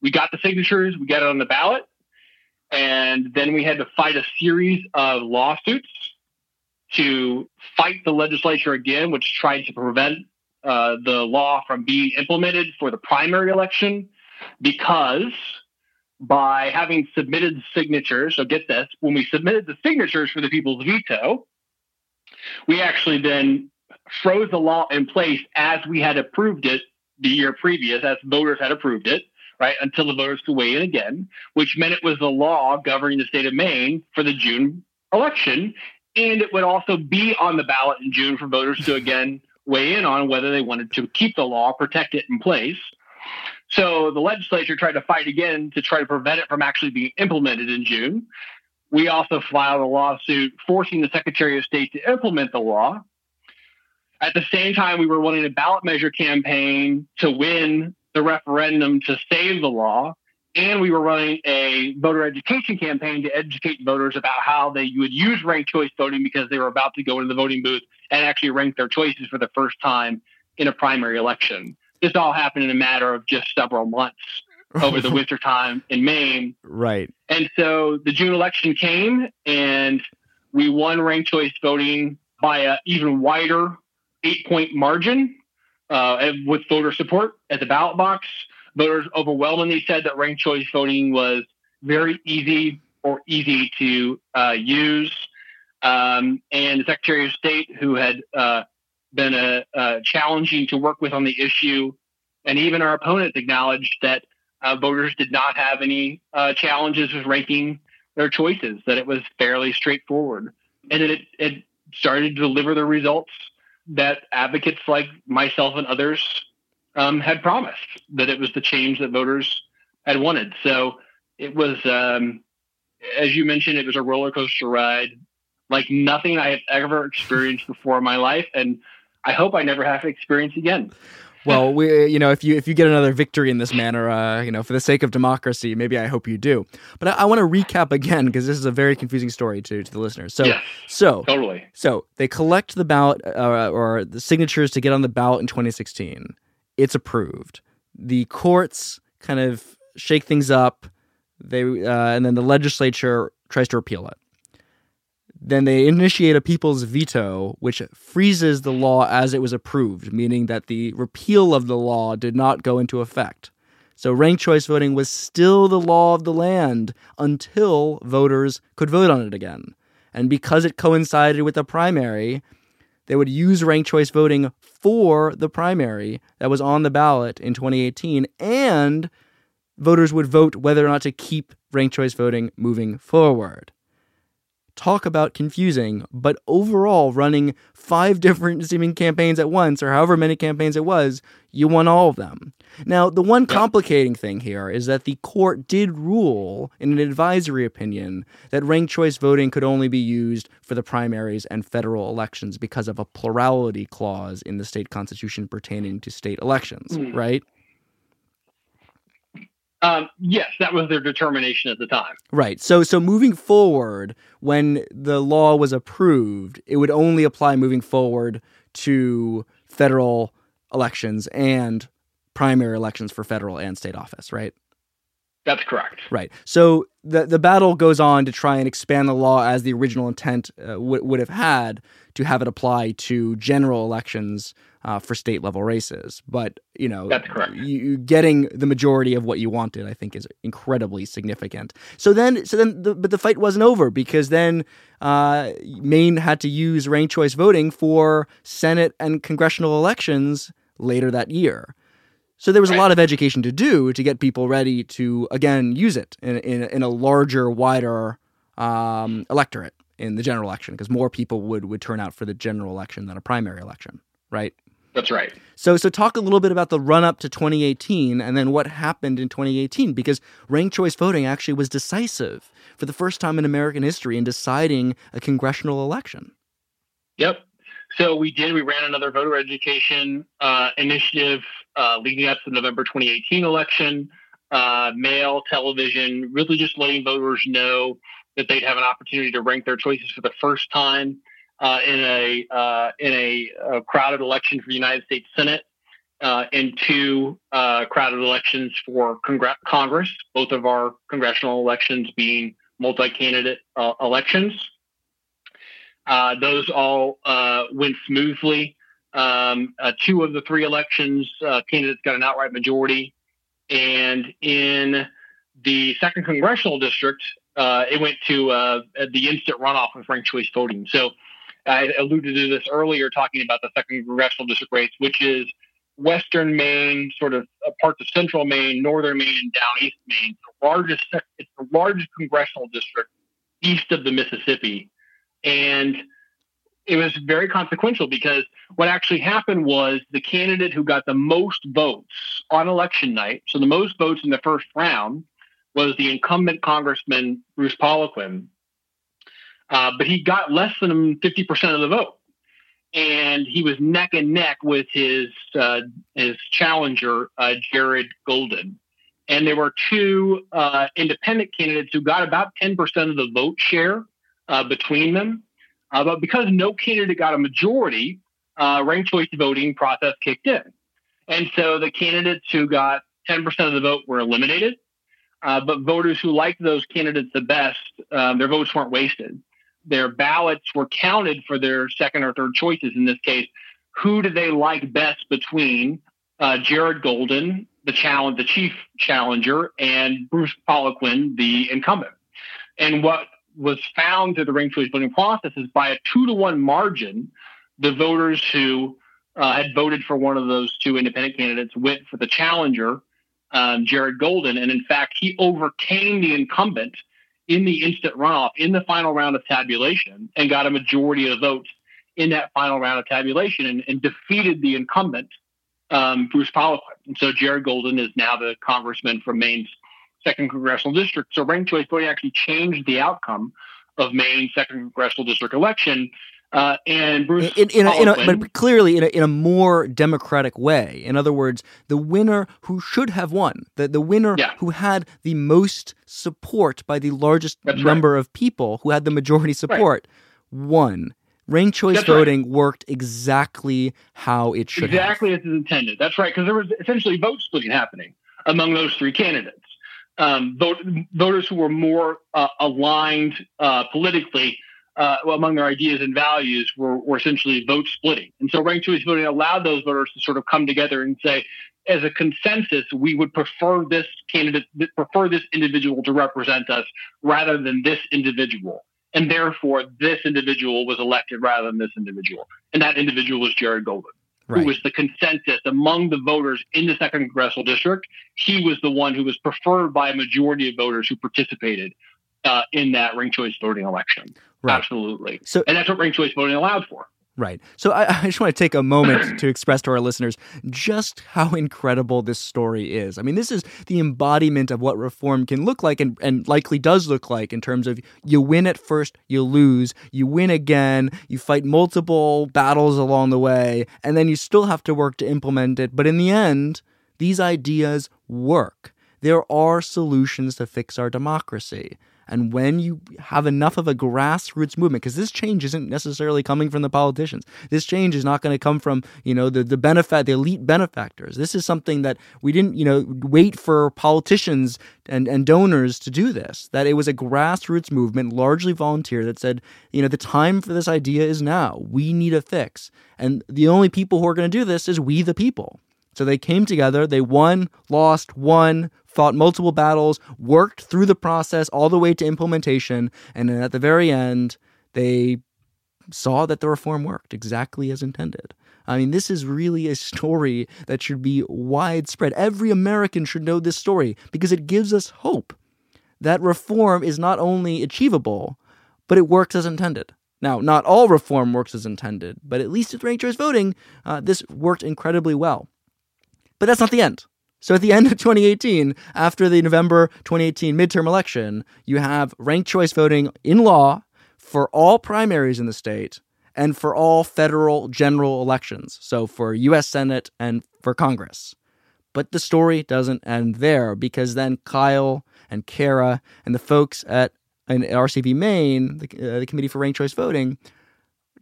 S2: we got the signatures, we got it on the ballot, and then we had to fight a series of lawsuits to fight the legislature again, which tried to prevent uh, the law from being implemented for the primary election because by having submitted signatures, so get this, when we submitted the signatures for the people's veto, we actually then froze the law in place as we had approved it the year previous, as voters had approved it right, until the voters could weigh in again, which meant it was the law governing the state of Maine for the June election. And it would also be on the ballot in June for voters to again *laughs* weigh in on whether they wanted to keep the law, protect it in place. So the legislature tried to fight again to try to prevent it from actually being implemented in June. We also filed a lawsuit forcing the Secretary of State to implement the law. At the same time, we were running a ballot measure campaign to win the referendum to save the law. And we were running a voter education campaign to educate voters about how they would use ranked choice voting because they were about to go into the voting booth and actually rank their choices for the first time in a primary election. This all happened in a matter of just several months *laughs* over the winter time in Maine.
S1: Right.
S2: And so the June election came and we won ranked choice voting by an even wider eight point margin uh, with voter support at the ballot box. Voters overwhelmingly said that ranked choice voting was very easy or easy to uh, use. Um, and the Secretary of State, who had uh, been a, a challenging to work with on the issue, and even our opponents acknowledged that uh, voters did not have any uh, challenges with ranking their choices, that it was fairly straightforward. And it, it started to deliver the results that advocates like myself and others um, had promised, that it was the change that voters had wanted. So it was, um, as you mentioned, it was a roller coaster ride like nothing I have ever experienced before in my life. And I hope I never have to experience again
S1: well, we, you know, if you if you get another victory in this manner, uh, you know, for the sake of democracy, maybe I hope you do. But I, I want to recap again because this is a very confusing story to to the listeners. So,
S2: yes,
S1: so
S2: totally.
S1: So they collect the ballot uh, or the signatures to get on the ballot in 2016. It's approved. The courts kind of shake things up. They uh, and then the legislature tries to repeal it. Then they initiate a people's veto, which freezes the law as it was approved, meaning that the repeal of the law did not go into effect. So ranked choice voting was still the law of the land until voters could vote on it again. And because it coincided with the primary, they would use ranked choice voting for the primary that was on the ballot in 2018, and voters would vote whether or not to keep ranked choice voting moving forward talk about confusing, but overall, running five *laughs* different seeming campaigns at once, or however many campaigns it was, you won all of them. Now, the one complicating thing here is that the court did rule in an advisory opinion that ranked choice voting could only be used for the primaries and federal elections because of a plurality clause in the state constitution pertaining to state elections, mm. right?
S2: Um, yes, that was their determination at the time.
S1: Right. So, so moving forward, when the law was approved, it would only apply moving forward to federal elections and primary elections for federal and state office. Right.
S2: That's correct.
S1: Right. So the the battle goes on to try and expand the law as the original intent uh, w- would have had to have it apply to general elections uh, for state level races. But you know,
S2: that's correct.
S1: You, getting the majority of what you wanted, I think, is incredibly significant. So then, so then, the, but the fight wasn't over because then uh, Maine had to use ranked choice voting for Senate and congressional elections later that year. So there was right. a lot of education to do to get people ready to again use it in in, in a larger, wider um, electorate in the general election because more people would would turn out for the general election than a primary election, right?
S2: That's right.
S1: So, so talk a little bit about the run up to 2018 and then what happened in 2018 because ranked choice voting actually was decisive for the first time in American history in deciding a congressional election.
S2: Yep. So we did. We ran another voter education uh, initiative uh, leading up to the November 2018 election. Uh, mail, television, really just letting voters know that they'd have an opportunity to rank their choices for the first time uh, in a uh, in a, a, crowded election for the United States Senate uh, and two uh, crowded elections for Congre- Congress. Both of our congressional elections being multi-candidate uh, elections. Uh, those all went smoothly. Um, two of the three elections, candidates got an outright majority, and in the second congressional district, it went to the instant runoff of ranked choice voting. So I alluded to this earlier, talking about the second congressional district race, which is Western Maine, sort of uh, parts of Central Maine, Northern Maine, and Down East Maine. The largest, it's the largest congressional district east of the Mississippi, and it was very consequential because what actually happened was the candidate who got the most votes on election night, so the most votes in the first round, was the incumbent Congressman Bruce Poliquin, uh, but he got less than 50% of the vote. And he was neck and neck with his uh, his challenger, uh, Jared Golden. And there were two uh, independent candidates who got about 10% of the vote share uh, between them. but because no candidate got a majority, ranked choice voting process kicked in. And so the candidates who got 10% of the vote were eliminated. But voters who liked those candidates the best, their votes weren't wasted their ballots were counted for their second or third choices. In this case, who do they like best between uh, Jared Golden, the challenge, the chief challenger, and Bruce Poliquin, the incumbent. And what was found through the ranked choice voting process is by a two to one margin, the voters who uh, had voted for one of those two independent candidates went for the challenger, um, Jared Golden. And in fact, he overcame the incumbent in the instant runoff in the final round of tabulation and got a majority of votes in that final round of tabulation and, and defeated the incumbent, um, Bruce Poliquin. And so Jared Golden is now the congressman from Maine's second congressional district. So ranked choice voting actually changed the outcome of Maine's second congressional district election. Uh, and Bruce
S1: in, in, a, in, a, but clearly in a, in a more democratic way. In other words, the winner who should have won, the, the winner yeah. who had the most support by the largest That's number right. of people, who had the majority support, right. won. Ranked choice That's voting right. worked exactly how it should.
S2: Exactly
S1: have.
S2: as intended. That's right, because there was essentially vote splitting happening among those three candidates um, vote, voters who were more uh, aligned uh, politically uh, among their ideas and values were, were essentially vote splitting. And so ranked choice voting allowed those voters to sort of come together and say, as a consensus, we would prefer this candidate, prefer this individual to represent us rather than this individual. And therefore, this individual was elected rather than this individual. And that individual was Jared Golden right. who was the consensus among the voters in the second congressional district. He was the one who was preferred by a majority of voters who participated uh, in that ranked choice voting election. Right. Absolutely. So, and that's what ranked choice voting allowed for.
S1: Right. So I, *laughs* I, just want to take a moment to express to our listeners just how incredible this story is. I mean, this is the embodiment of what reform can look like and, and likely does look like in terms of you win at first, you lose, you win again, you fight multiple battles along the way, and then you still have to work to implement it. But in the end, these ideas work. There are solutions to fix our democracy. And when you have enough of a grassroots movement, because this change isn't necessarily coming from the politicians, this change is not going to come from you know the the benefit the elite benefactors. This is something that we didn't you know wait for politicians and and donors to do this. That it was a grassroots movement, largely volunteer, that said you know the time for this idea is now. We need a fix, and the only people who are going to do this is we the people. So they came together, they won, lost, won, fought multiple battles, worked through the process all the way to implementation, and then at the very end, they saw that the reform worked exactly as intended. I mean, this is really a story that should be widespread. Every American should know this story because it gives us hope that reform is not only achievable, but it works as intended. Now, not all reform works as intended, but at least with ranked choice voting, uh, this worked incredibly well. But that's not the end. So at the end of *laughs* 2018, after the November 2018 midterm election, you have ranked choice voting in law for all primaries in the state and for all federal general elections. So for US Senate and for Congress. But the story doesn't end there because then Kyle and Cara and the folks at in RCV Maine, the, uh, the Committee for Ranked Choice Voting,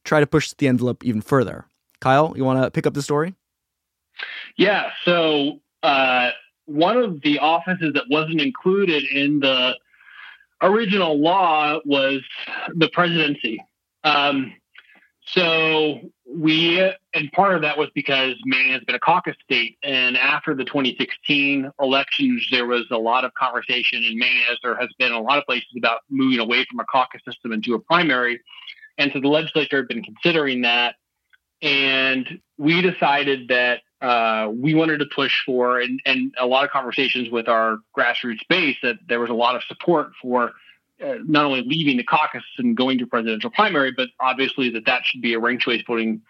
S1: try to push the envelope even further. Kyle, you want to pick up the story?
S2: Yeah. So uh, one of the offices that wasn't included in the original law was the presidency. Um, so we, and part of that was because Maine has been a caucus state. And after the 2016 elections, there was a lot of conversation in Maine, as there has been a lot of places, about moving away from a caucus system into a primary. And so the legislature had been considering that. And we decided that uh, we wanted to push for, and, and a lot of conversations with our grassroots base, that there was a lot of support for uh, not only leaving the caucus and going to presidential primary, but obviously that that should be a ranked choice voting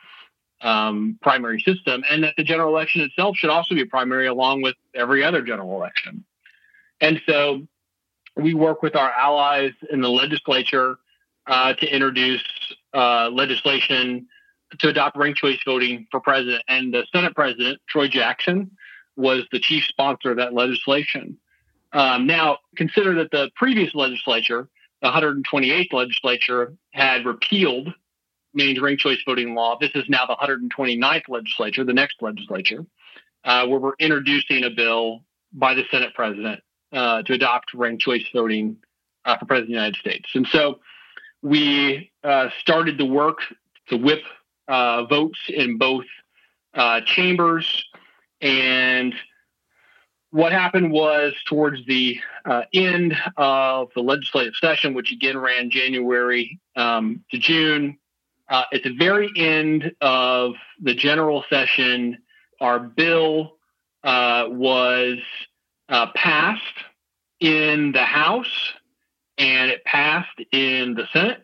S2: um, primary system, and that the general election itself should also be a primary along with every other general election. And so we work with our allies in the legislature uh, to introduce uh, legislation to adopt ranked choice voting for president. And the Senate president, Troy Jackson, was the chief sponsor of that legislation. Um, now, consider that the previous legislature, the 128th legislature, had repealed Maine's ranked choice voting law. This is now the 129th legislature, the next legislature, uh, where we're introducing a bill by the Senate president uh, to adopt ranked choice voting uh, for president of the United States. And so we uh, started the work to whip uh, votes in both uh, chambers. And what happened was towards the uh, end of the legislative session, which again ran January um, to June, uh, at the very end of the general session, our bill uh, was uh, passed in the House and it passed in the Senate.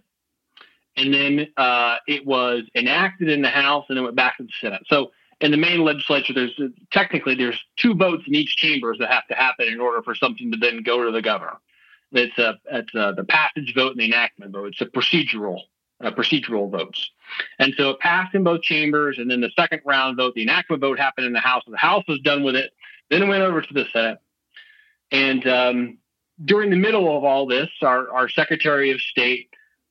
S2: And then uh, it was enacted in the House and then went back to the Senate. So in the Maine legislature, there's technically there's two votes in each chamber that have to happen in order for something to then go to the governor. It's a it's a, the passage vote and the enactment vote. It's a procedural uh, procedural votes. And so it passed in both chambers. And then the second round vote, the enactment vote happened in the House. The House was done with it. Then it went over to the Senate. And um, during the middle of all this, our, our Secretary of State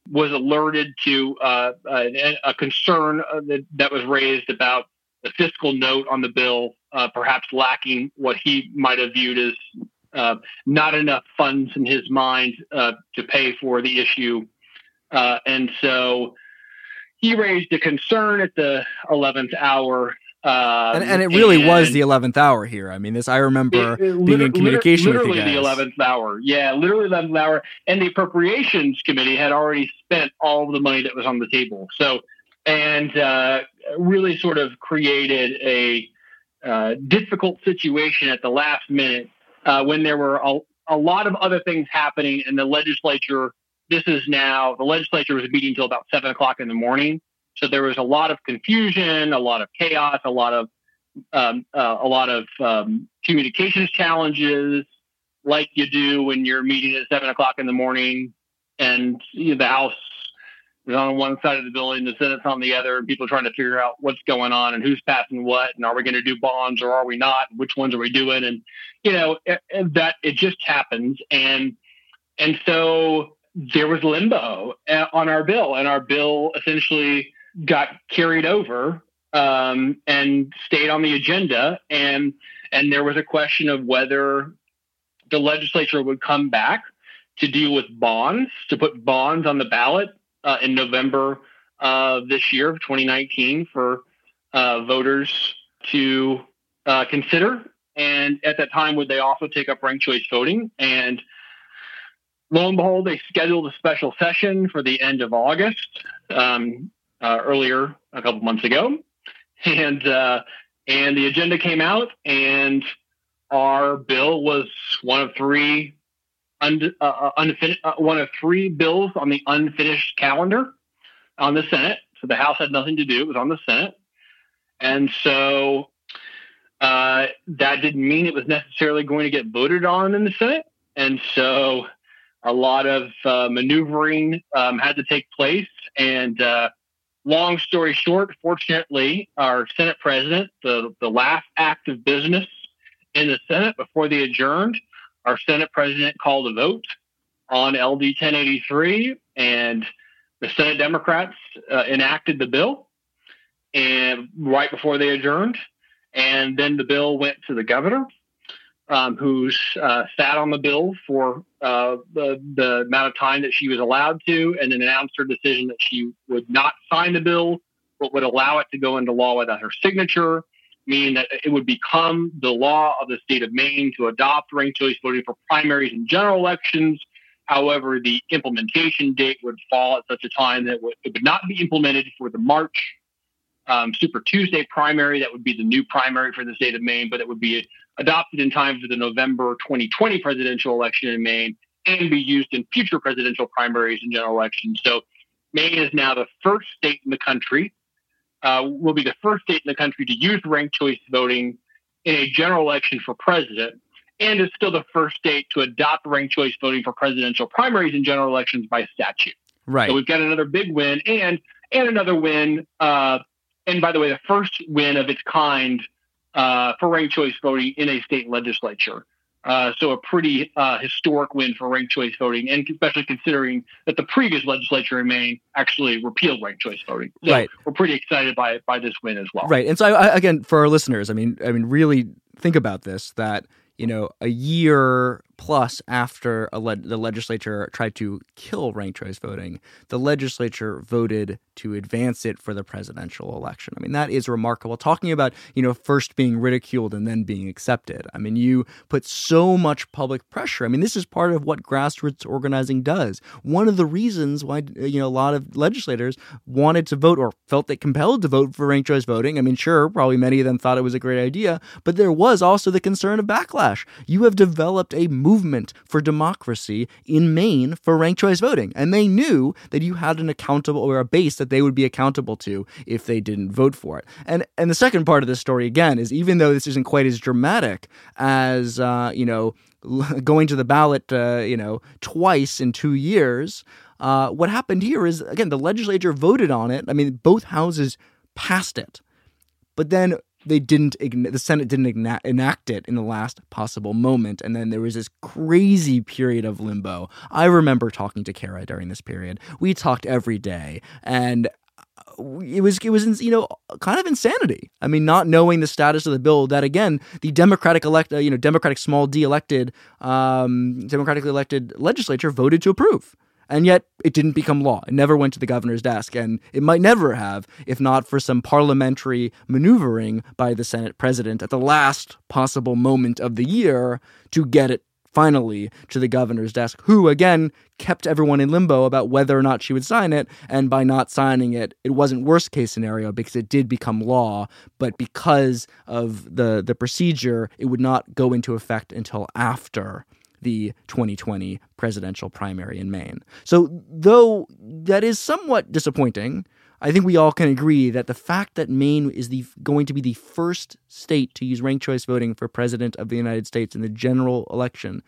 S2: was alerted to uh, a, a, concern uh, that, that, was raised about the fiscal note on the bill, uh, perhaps lacking what he might have viewed as uh, not enough funds in his mind uh, to pay for the issue. and so he raised a concern at the 11th hour
S1: um, and, and, it really and was the eleventh hour here. I mean, this I remember it, it, being in communication
S2: literally
S1: with you
S2: the eleventh hour. Yeah, literally the eleventh hour. And the appropriations committee had already spent all of the money that was on the table. So, and uh, really sort of created a uh, difficult situation at the last minute uh, when there were a, a lot of other things happening, and the legislature. This is now the legislature was meeting until about seven o'clock in the morning so there was a lot of confusion, a lot of chaos, a lot of um, uh, a lot of um, communications challenges, like you do when you're meeting at seven o'clock in the morning, and you know, the House is on one side of the building, the Senate's on the other, and people are trying to figure out what's going on and who's passing what, and are we going to do bonds or are we not? Which ones are we doing? And you know that it just happens, and and so there was limbo uh, on our bill, and our bill essentially got carried over um, and stayed on the agenda. And and there was a question of whether the legislature would come back to deal with bonds, to put bonds on the ballot uh, in November of this year, of 2019, for uh, voters to uh, consider. And at that time, would they also take up ranked choice voting? And lo and behold, they scheduled a special session for the end of August. Um, uh, earlier a couple months ago, and uh, and the agenda came out, and our bill was one of three un- uh, uh unfinished uh, one of three bills on the unfinished calendar on the Senate. So the House had nothing to do; it was on the Senate, and so uh, that didn't mean it was necessarily going to get voted on in the Senate, and so a lot of uh, maneuvering um, had to take place, and uh, long story short, fortunately, our Senate president, the, the last act of business in the Senate before they adjourned, our Senate president called a vote on LD 1083, and the Senate Democrats uh, enacted the bill, and right before they adjourned, and then the bill went to the governor, um, who's uh, sat on the bill for uh, the, the amount of time that she was allowed to, and then announced her decision that she would not sign the bill, but would allow it to go into law without her signature, meaning that it would become the law of the state of Maine to adopt ranked choice voting for primaries and general elections. However, the implementation date would fall at such a time that it would, not be implemented for the March um, Super Tuesday primary. That would be the new primary for the state of Maine, but it would be adopted in time for the November 2020 presidential election in Maine and be used in future presidential primaries and general elections. So Maine is now the first state in the country, uh, will be the first state in the country to use ranked choice voting in a general election for president, and is still the first state to adopt ranked choice voting for presidential primaries and general elections by statute.
S1: Right.
S2: So we've got another big win and and another win. Uh, and by the way, the first win of its kind uh, for ranked choice voting in a state legislature. Uh, so a pretty uh, historic win for ranked choice voting, and especially considering that the previous legislature in Maine actually repealed ranked choice voting. So
S1: right.
S2: we're pretty excited by by this win as well.
S1: Right, and so I, again, for our listeners, I mean, I mean, really think about this: that you know, a year Plus, after le- the legislature tried to kill ranked choice voting, the legislature voted to advance it for the presidential election. I mean, that is remarkable. Talking about, you know, first being ridiculed and then being accepted. I mean, you put so much public pressure. I mean, this is part of what grassroots organizing does. One of the reasons why, you know, a lot of legislators wanted to vote or felt they compelled to vote for ranked choice voting. I mean, sure, probably many of them thought it was a great idea, but there was also the concern of backlash. You have developed a movement for democracy in Maine for ranked choice voting, and they knew that you had an accountable or a base that they would be accountable to if they didn't vote for it. And and the second part of this story again is even though this isn't quite as dramatic as uh, you know *laughs* going to the ballot, uh, you know, twice in two years. Uh, what happened here is again the legislature voted on it. I mean, both houses passed it, but then they didn't the senate didn't enact it in the last possible moment and then there was this crazy period of limbo i remember talking to cara during this period we talked every day and uh, it was it was you know kind of insanity. I mean, not knowing the status of the bill that again the Democratic elect uh, you know Democratic small d elected um, democratically elected legislature voted to approve. And yet it didn't become law. It never went to the governor's desk. And it might never have if not for some parliamentary maneuvering by the Senate president at the last possible moment of the year to get it finally to the governor's desk, who again kept everyone in limbo about whether or not she would sign it. And by not signing it, it wasn't worst case scenario because it did become law. But because of the the procedure, it would not go into effect until after the 2020 presidential primary in Maine. So, though that is somewhat disappointing, I think we all can agree that the fact that Maine is the going to be the first state to use ranked choice voting for president of the United States in the general election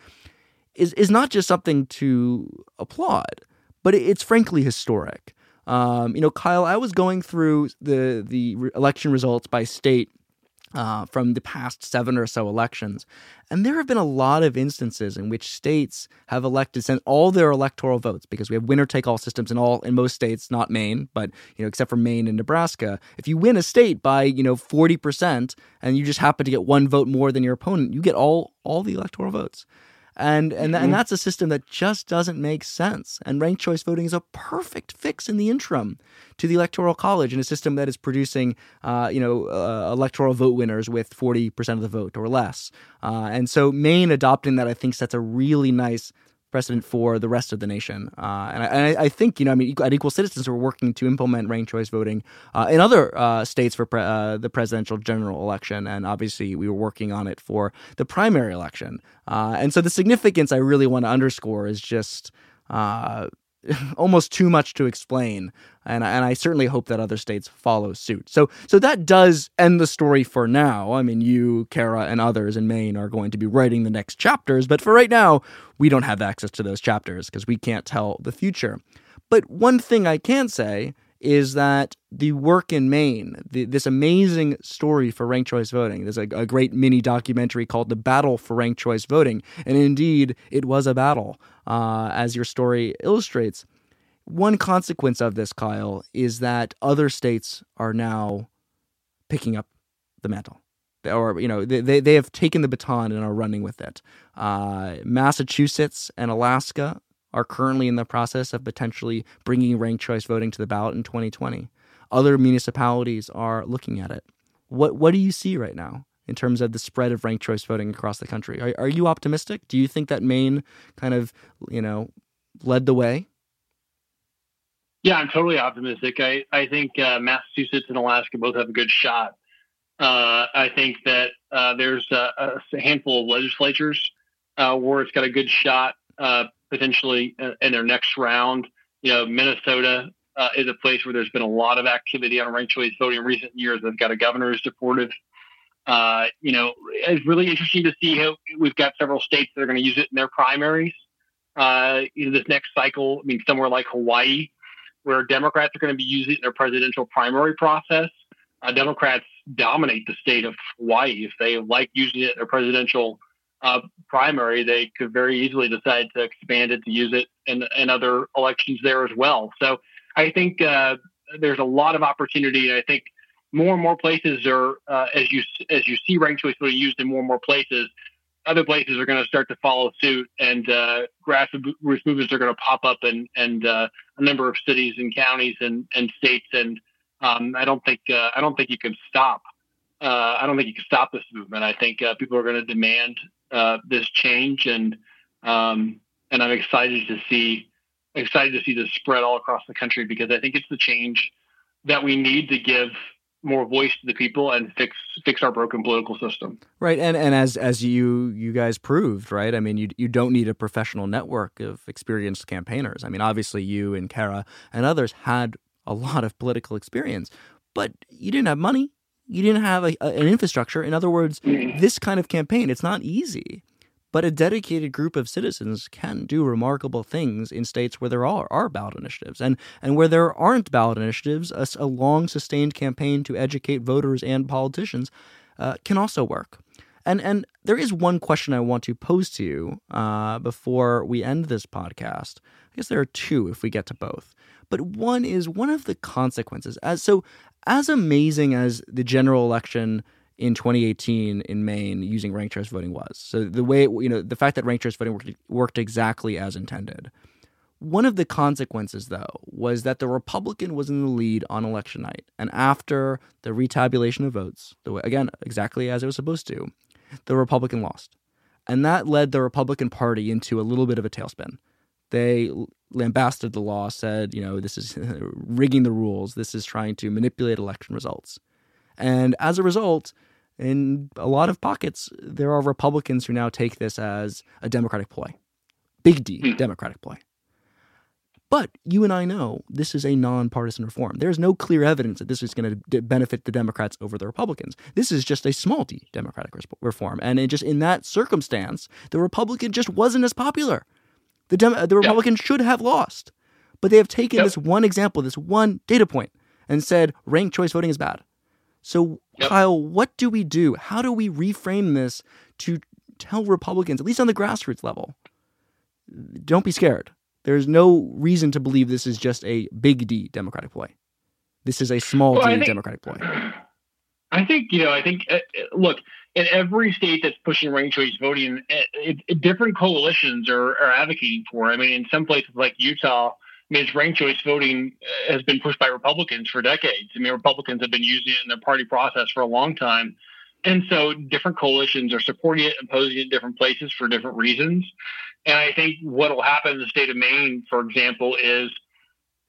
S1: is is not just something to applaud, but it's frankly historic. Um, you know, Kyle, I was going through the the election results by state uh, from the past seven or so elections. And there have been a lot of instances in which states have elected sent all their electoral votes because we have winner take all systems in all in most states, not Maine, but you know, except for Maine and Nebraska. If you win a state by, you know, 40% and you just happen to get one vote more than your opponent, you get all all the electoral votes and and mm-hmm. and that's a system that just doesn't make sense. And ranked choice voting is a perfect fix in the interim to the electoral college in a system that is producing, uh, you know, uh, electoral vote winners with forty percent of the vote or less. Uh, and so Maine adopting that, I think, sets a really nice precedent for the rest of the nation. Uh, and, I, I, think, you know, I mean, at Equal Citizens, we're working to implement ranked choice voting uh, in other uh, states for pre- uh, the presidential general election. And obviously, we were working on it for the primary election. Uh, and so the significance I really want to underscore is just uh, *laughs* almost too much to explain, and and I certainly hope that other states follow suit. So so that does end the story for now. I mean, you, Cara, and others in Maine are going to be writing the next chapters, but for right now, we don't have access to those chapters because we can't tell the future. But one thing I can say is that the work in Maine, the, this amazing story for ranked choice voting, there's a, a, great mini documentary called The Battle for Ranked Choice Voting. And indeed, it was a battle, uh, as your story illustrates. One consequence of this, Kyle, is that other states are now picking up the mantle. Or, you know, they, they have taken the baton and are running with it. Uh, Massachusetts and Alaska are currently in the process of potentially bringing ranked choice voting to the ballot in 2020. Other municipalities are looking at it. What what do you see right now in terms of the spread of ranked choice voting across the country? Are, are you optimistic? Do you think that Maine kind of you know led the way?
S2: Yeah, I'm totally optimistic. I I think uh, Massachusetts and Alaska both have a good shot. Uh, I think that uh, there's a, a, handful of legislatures uh, where it's got a good shot uh, potentially in their next round. You know, Minnesota uh, is a place where there's been a lot of activity on ranked choice voting in recent years. They've got a governor who's supportive. Uh, you know, it's really interesting to see how we've got several states that are going to use it in their primaries. Uh, you know, this next cycle, I mean, somewhere like Hawaii, where Democrats are going to be using it in their presidential primary process. Uh, Democrats dominate the state of Hawaii if they like using it in their presidential uh, primary, they could very easily decide to expand it to use it in, in other elections there as well. So I think uh, there's a lot of opportunity. I think more and more places are, uh, as you as you see ranked choice voting used in more and more places, other places are going to start to follow suit, and uh, grassroots movements are going to pop up in and uh, a number of cities and counties and, and states. And um, I don't think uh, I don't think you can stop. Uh, I don't think you can stop this movement. I think uh, people are going to demand uh, this change, and um, and I'm excited to see excited to see this spread all across the country because I think it's the change that we need to give more voice to the people and fix fix our broken political system.
S1: Right, and and as as you you guys proved, right? I mean, you you don't need a professional network of experienced campaigners. I mean, obviously, you and Cara and others had a lot of political experience, but you didn't have money. You didn't have a, a, an infrastructure. In other words, mm-hmm. this kind of campaign, it's not easy. But a dedicated group of citizens can do remarkable things in states where there are, are ballot initiatives. And, and where there aren't ballot initiatives, a, a long sustained campaign to educate voters and politicians uh, can also work. And, and there is one question I want to pose to you uh, before we end this podcast. I guess there are two if we get to both. But one is one of the consequences. As so, as amazing as the general election in 2018 in Maine using ranked choice voting was. So the way you know the fact that ranked choice voting worked, worked exactly as intended. One of the consequences, though, was that the Republican was in the lead on election night, and after the retabulation of votes, the way, again exactly as it was supposed to, the Republican lost, and that led the Republican Party into a little bit of a tailspin. They lambasted the law, said, you know, this is *laughs* rigging the rules, this is trying to manipulate election results. And as a result, in a lot of pockets, there are Republicans who now take this as a Democratic ploy. Big D, hmm. Democratic ploy. But you and I know this is a nonpartisan reform. There's no clear evidence that this is going to benefit the Democrats over the Republicans. This is just a small d Democratic reform. And it just in that circumstance, the Republican just wasn't as popular. The, Dem- the Republicans yep. should have lost. But they have taken yep. this one example, this one data point, and said ranked choice voting is bad. So, yep. Kyle, what do we do? How do we reframe this to tell Republicans, at least on the grassroots level, don't be scared. There's no reason to believe this is just a big D Democratic ploy. This is a small well, D think, Democratic ploy.
S2: I think, you know, I think, uh, uh look, in every state that's pushing ranked choice voting, it, it, it, different coalitions are, are advocating for. I mean, in some places like Utah, I mean, ranked choice voting uh, has been pushed by Republicans for decades. I mean, Republicans have been using it in their party process for a long time. And so different coalitions are supporting it, opposing it in different places for different reasons. And I think what will happen in the state of Maine, for example, is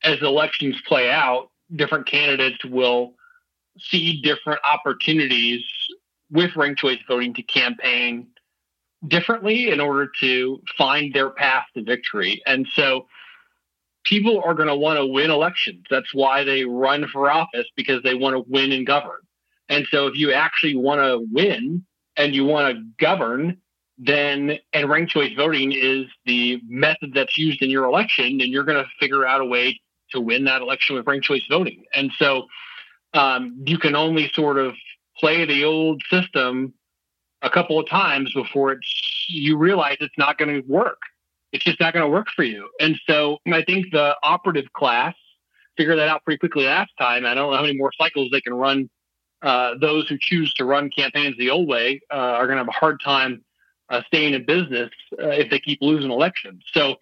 S2: as elections play out, different candidates will see different opportunities with ranked choice voting to campaign differently in order to find their path to victory. And so people are going to want to win elections. That's why they run for office because they want to win and govern. And so if you actually want to win and you want to govern, then and ranked choice voting is the method that's used in your election, and you're going to figure out a way to win that election with ranked choice voting. And so um, you can only sort of play the old system a couple of times before it's you realize it's not going to work it's just not going to work for you. And so I think the operative class figured that out pretty quickly last time. I don't know how many more cycles they can run. Uh, those who choose to run campaigns the old way uh, are going to have a hard time uh, staying in business uh, if they keep losing elections. So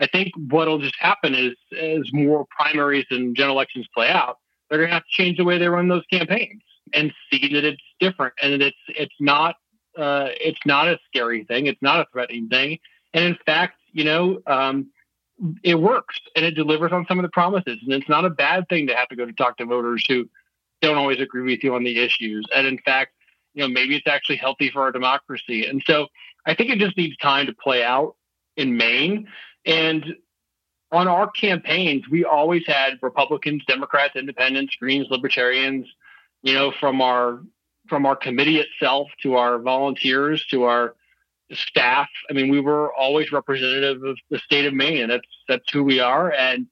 S2: I think what'll just happen is as more primaries and general elections play out, they're going to have to change the way they run those campaigns and see that it's different and it's it's not uh, it's not a scary thing. It's not a threatening thing. And in fact, you know, um, it works and it delivers on some of the promises. And it's not a bad thing to have to go to talk to voters who don't always agree with you on the issues. And in fact, you know, maybe it's actually healthy for our democracy. And so I think it just needs time to play out in Maine. And on our campaigns, we always had Republicans, Democrats, Independents, Greens, Libertarians, you know, from our from our committee itself to our volunteers to our staff. I mean, we were always representative of the state of Maine, that's that's who we are. And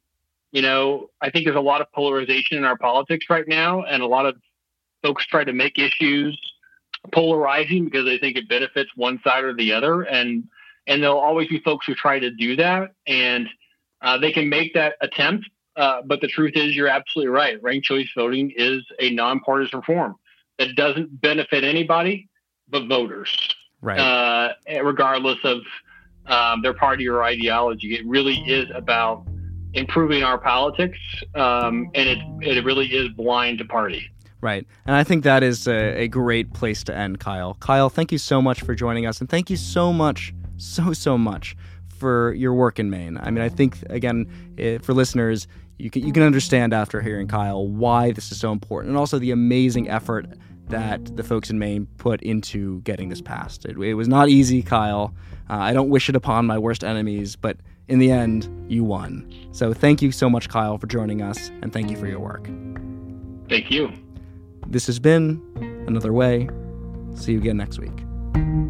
S2: you know, I think there's a lot of polarization in our politics right now, and a lot of folks try to make issues polarizing because they think it benefits one side or the other. And and there'll always be folks who try to do that, and uh, they can make that attempt. Uh, but the truth is, you're absolutely right. Ranked choice voting is a nonpartisan reform that doesn't benefit anybody but voters.
S1: right?
S2: Uh, regardless of um, their party or ideology, it really is about improving our politics, um, and it it really is blind to party.
S1: Right. And I think that is a, a, great place to end, Kyle. Kyle, thank you so much for joining us. And thank you so much, so, so much for your work in Maine. I mean, I think, again, eh, for listeners, you can, you can understand after hearing Kyle why this is so important and also the amazing effort that the folks in Maine put into getting this passed. It, it was not easy, Kyle. Uh, I don't wish it upon my worst enemies, but in the end, you won. So thank you so much, Kyle, for joining us, and thank you for your work.
S2: Thank you.
S1: This has been Another Way. See you again next week.